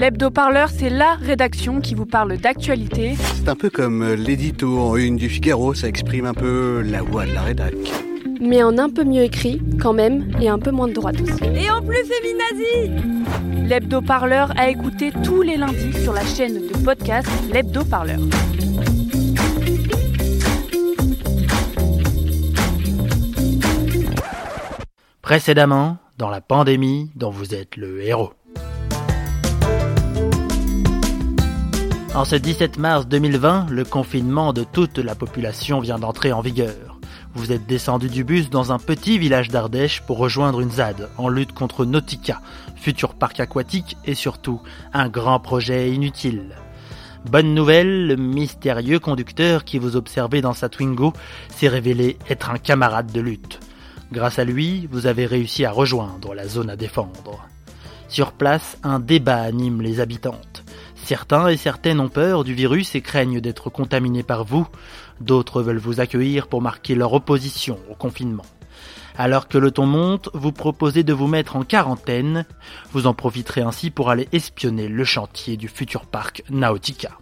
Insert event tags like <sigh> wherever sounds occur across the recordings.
L'hebdo-parleur, c'est la rédaction qui vous parle d'actualité. C'est un peu comme euh, l'édito en une du Figaro, ça exprime un peu la voix de la rédac. Mais en un peu mieux écrit, quand même, et un peu moins de droite aussi. Et en plus féminazi L'hebdo-parleur a écouté tous les lundis sur la chaîne de podcast L'hebdo-parleur. Précédemment, dans la pandémie dont vous êtes le héros. En ce 17 mars 2020, le confinement de toute la population vient d'entrer en vigueur. Vous êtes descendu du bus dans un petit village d'Ardèche pour rejoindre une ZAD en lutte contre Nautica, futur parc aquatique et surtout un grand projet inutile. Bonne nouvelle, le mystérieux conducteur qui vous observait dans sa Twingo s'est révélé être un camarade de lutte. Grâce à lui, vous avez réussi à rejoindre la zone à défendre. Sur place, un débat anime les habitantes. Certains et certaines ont peur du virus et craignent d'être contaminés par vous. D'autres veulent vous accueillir pour marquer leur opposition au confinement. Alors que le ton monte, vous proposez de vous mettre en quarantaine. Vous en profiterez ainsi pour aller espionner le chantier du futur parc Nautica.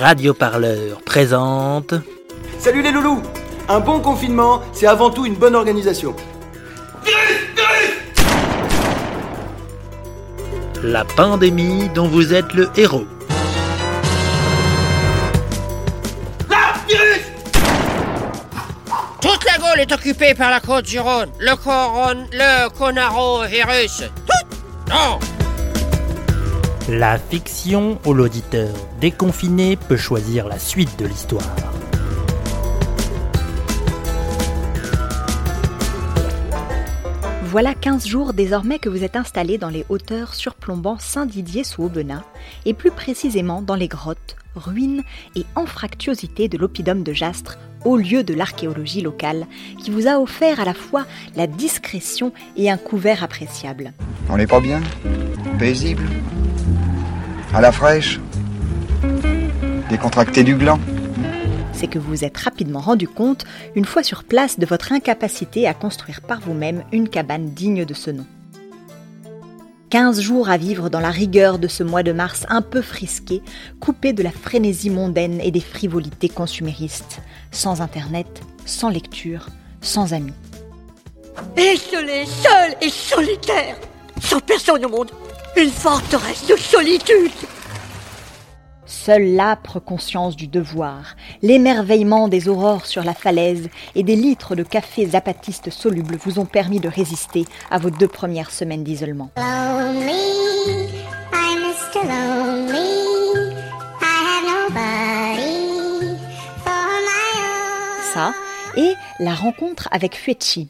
Radio Parleur présente Salut les loulous Un bon confinement, c'est avant tout une bonne organisation. La pandémie dont vous êtes le héros. Toute la Gaule est occupée par la côte du Rhône. Le coron... le conarovirus. Tout Non La fiction ou l'auditeur déconfiné peut choisir la suite de l'histoire. Voilà 15 jours désormais que vous êtes installé dans les hauteurs surplombant Saint-Didier sous Aubenas, et plus précisément dans les grottes, ruines et anfractuosités de l'oppidum de Jastre, au lieu de l'archéologie locale, qui vous a offert à la fois la discrétion et un couvert appréciable. On n'est pas bien? Paisible? À la fraîche? Décontracté du gland c'est que vous vous êtes rapidement rendu compte, une fois sur place, de votre incapacité à construire par vous-même une cabane digne de ce nom. 15 jours à vivre dans la rigueur de ce mois de mars un peu frisqué, coupé de la frénésie mondaine et des frivolités consuméristes, sans internet, sans lecture, sans amis. Isolé, seul et solitaire, sans personne au monde, une forteresse de solitude. Seule l'âpre conscience du devoir, l'émerveillement des aurores sur la falaise et des litres de café zapatistes solubles vous ont permis de résister à vos deux premières semaines d'isolement. Ça, et la rencontre avec Fuechi,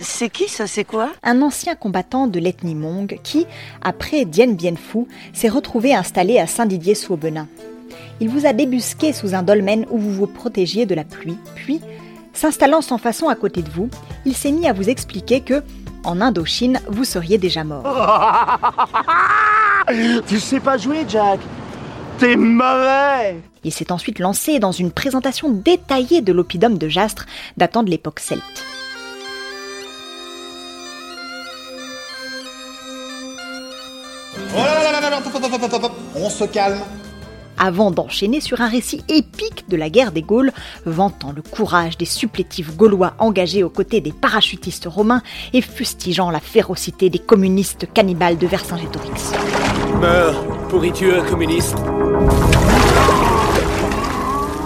c'est qui ça, c'est quoi? Un ancien combattant de l'ethnie Mong qui, après Dien Bien Phu, s'est retrouvé installé à Saint-Didier-sous-Aubenas. Il vous a débusqué sous un dolmen où vous vous protégiez de la pluie, puis, s'installant sans façon à côté de vous, il s'est mis à vous expliquer que, en Indochine, vous seriez déjà mort. <laughs> tu sais pas jouer, Jack T'es mauvais Il s'est ensuite lancé dans une présentation détaillée de l'oppidum de Jastre datant de l'époque celte. On se calme. Avant d'enchaîner sur un récit épique de la guerre des Gaules, vantant le courage des supplétifs gaulois engagés aux côtés des parachutistes romains et fustigeant la férocité des communistes cannibales de Vercingétorix. Meurs, pourriture communiste?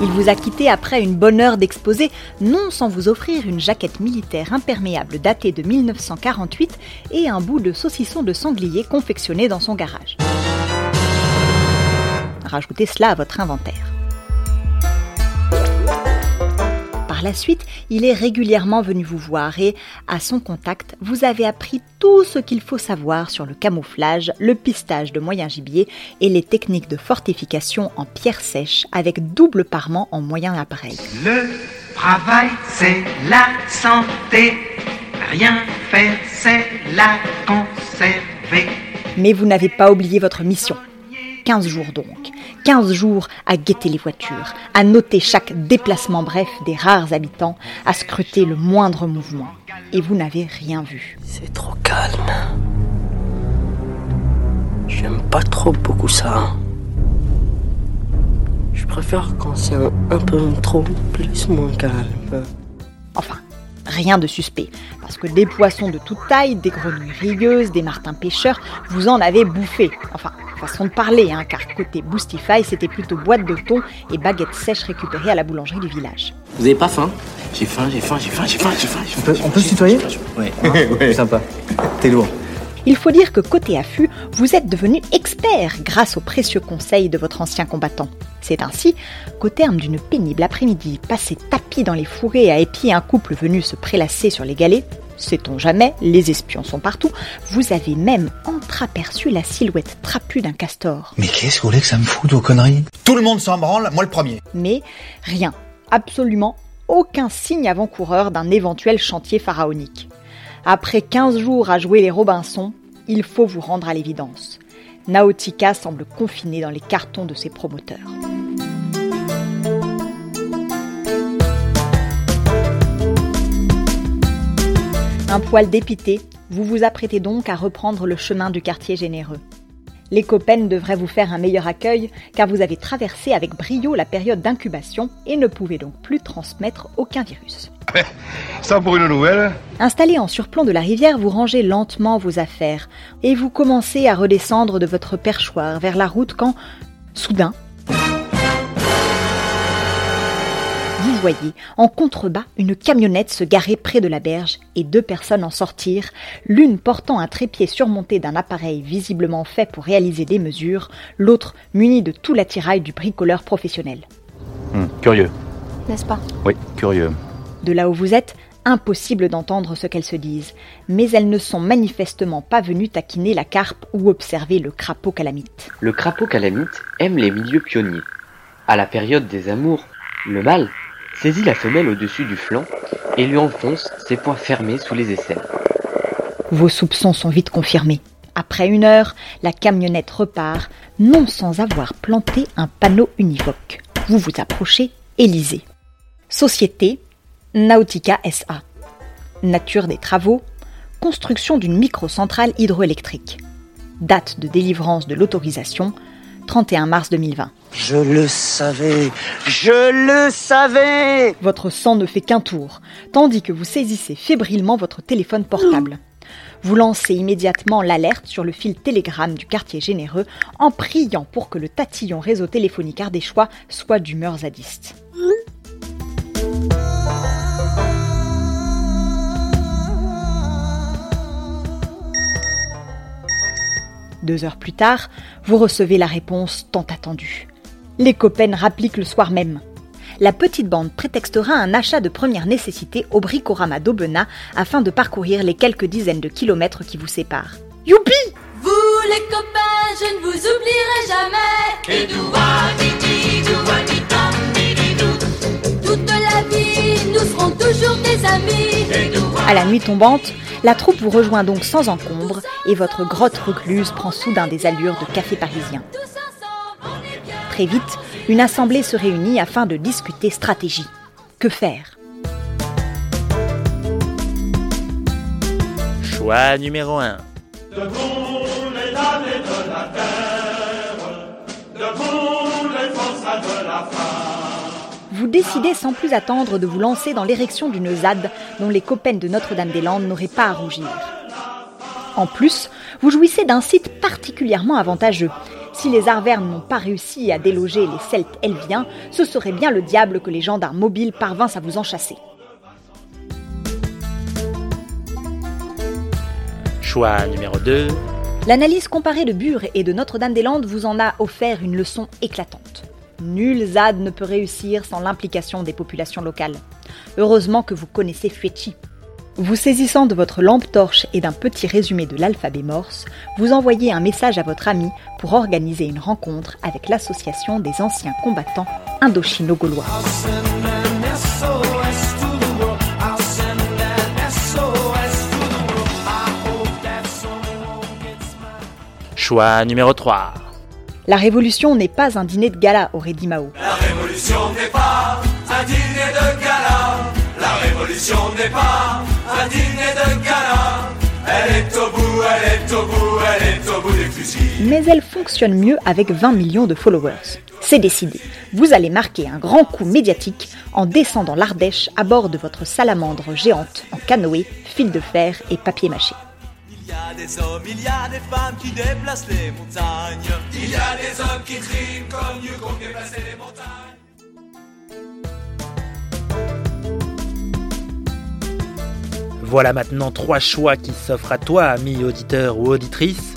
Il vous a quitté après une bonne heure d'exposé, non sans vous offrir une jaquette militaire imperméable datée de 1948 et un bout de saucisson de sanglier confectionné dans son garage. Rajoutez cela à votre inventaire. Par la suite, il est régulièrement venu vous voir et, à son contact, vous avez appris tout ce qu'il faut savoir sur le camouflage, le pistage de moyen gibier et les techniques de fortification en pierre sèche avec double parement en moyen appareil. Le travail, c'est la santé. Rien faire, c'est la conserver. Mais vous n'avez pas oublié votre mission. 15 jours donc. 15 jours à guetter les voitures, à noter chaque déplacement bref des rares habitants, à scruter le moindre mouvement. Et vous n'avez rien vu. C'est trop calme. J'aime pas trop beaucoup ça. Je préfère quand c'est un, peu trop plus moins calme. Enfin, rien de suspect, parce que des poissons de toute taille, des grenouilles rigueuses, des martins pêcheurs, vous en avez bouffé. Enfin, façon de parler, hein, car côté Boostify, c'était plutôt boîte de thon et baguettes sèches récupérées à la boulangerie du village. Vous avez pas faim? J'ai faim, j'ai faim, j'ai faim, j'ai faim, j'ai faim. On peut, on peut se tutoyer? Ouais. <laughs> ouais. Sympa. T'es lourd. Il faut dire que côté affût, vous êtes devenu expert grâce aux précieux conseils de votre ancien combattant. C'est ainsi qu'au terme d'une pénible après-midi passée tapis dans les fourrés à épier un couple venu se prélasser sur les galets, sait-on jamais, les espions sont partout, vous avez même entreaperçu la silhouette trapue d'un castor. Mais qu'est-ce que vous voulez que ça me foute vos conneries? Tout le monde s'en branle, moi le premier. Mais rien, absolument aucun signe avant-coureur d'un éventuel chantier pharaonique. Après 15 jours à jouer les Robinson, il faut vous rendre à l'évidence. Nautica semble confiné dans les cartons de ses promoteurs. Un poil dépité, vous vous apprêtez donc à reprendre le chemin du quartier généreux. Les copains devraient vous faire un meilleur accueil car vous avez traversé avec brio la période d'incubation et ne pouvez donc plus transmettre aucun virus. Ça pour une nouvelle Installé en surplomb de la rivière, vous rangez lentement vos affaires et vous commencez à redescendre de votre perchoir vers la route quand, soudain, voyez en contrebas une camionnette se garer près de la berge et deux personnes en sortir, l'une portant un trépied surmonté d'un appareil visiblement fait pour réaliser des mesures, l'autre munie de tout l'attirail du bricoleur professionnel. Hum, curieux. N'est-ce pas? Oui, curieux. De là où vous êtes, impossible d'entendre ce qu'elles se disent, mais elles ne sont manifestement pas venues taquiner la carpe ou observer le crapaud calamite. Le crapaud calamite aime les milieux pionniers. À la période des amours, le mâle saisit la femelle au-dessus du flanc et lui enfonce ses poings fermés sous les aisselles. Vos soupçons sont vite confirmés. Après une heure, la camionnette repart, non sans avoir planté un panneau univoque. Vous vous approchez et lisez. Société Nautica SA. Nature des travaux. Construction d'une microcentrale hydroélectrique. Date de délivrance de l'autorisation 31 mars 2020. Je le savais Je le savais Votre sang ne fait qu'un tour, tandis que vous saisissez fébrilement votre téléphone portable. Vous lancez immédiatement l'alerte sur le fil télégramme du quartier généreux en priant pour que le tatillon réseau téléphonique ardéchois soit d'humeur zadiste. Deux heures plus tard, vous recevez la réponse tant attendue. Les copains rappliquent le soir même. La petite bande prétextera un achat de première nécessité au bricorama d'Aubenas afin de parcourir les quelques dizaines de kilomètres qui vous séparent. Youpi Vous les copains, je ne vous oublierai jamais. Et Toute la vie, nous serons toujours des amis. À la nuit tombante, la troupe vous rejoint donc sans encombre et votre grotte recluse prend soudain des allures de café parisien. Très vite, une assemblée se réunit afin de discuter stratégie. Que faire? Choix numéro 1. Debout les damnés de Vous décidez sans plus attendre de vous lancer dans l'érection d'une ZAD dont les copains de Notre-Dame-des-Landes n'auraient pas à rougir. En plus, vous jouissez d'un site particulièrement avantageux. Si les Arvernes n'ont pas réussi à déloger les Celtes elviens, ce serait bien le diable que les gendarmes mobiles parvinssent à vous enchasser. Choix numéro 2. L'analyse comparée de Bure et de Notre-Dame-des-Landes vous en a offert une leçon éclatante. Nul ZAD ne peut réussir sans l'implication des populations locales. Heureusement que vous connaissez Fuechi. Vous saisissant de votre lampe torche et d'un petit résumé de l'alphabet morse, vous envoyez un message à votre ami pour organiser une rencontre avec l'association des anciens combattants indochino-gaulois. Choix numéro 3. La révolution n'est pas un dîner de gala, aurait dit Mao. La révolution n'est pas un dîner de gala. La révolution n'est pas un dîner de gala. Elle est au bout, elle est au bout, elle est au bout des fusils. Mais elle fonctionne mieux avec 20 millions de followers. C'est décidé. Vous allez marquer un grand coup médiatique en descendant l'Ardèche à bord de votre salamandre géante en canoë, fil de fer et papier mâché. Il y a des hommes, il y a des femmes qui déplacent les montagnes. Il y a des hommes qui triment comme Dieu qu'on déplacer les montagnes. Voilà maintenant trois choix qui s'offrent à toi, ami auditeur ou auditrice.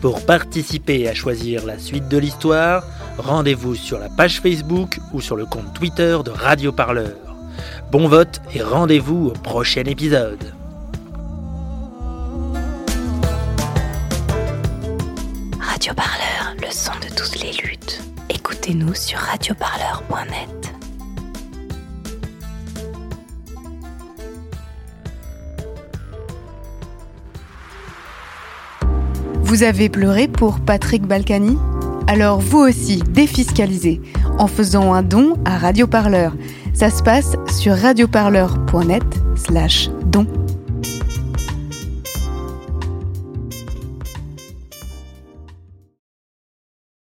Pour participer à choisir la suite de l'histoire, rendez-vous sur la page Facebook ou sur le compte Twitter de Radio Parleur. Bon vote et rendez-vous au prochain épisode. Radio Parleur, le son de toutes les luttes. Écoutez-nous sur radioparleur.net. Vous avez pleuré pour Patrick Balkany? Alors vous aussi, défiscalisez en faisant un don à Radio Parleur. Ça se passe sur radioparleur.net slash don.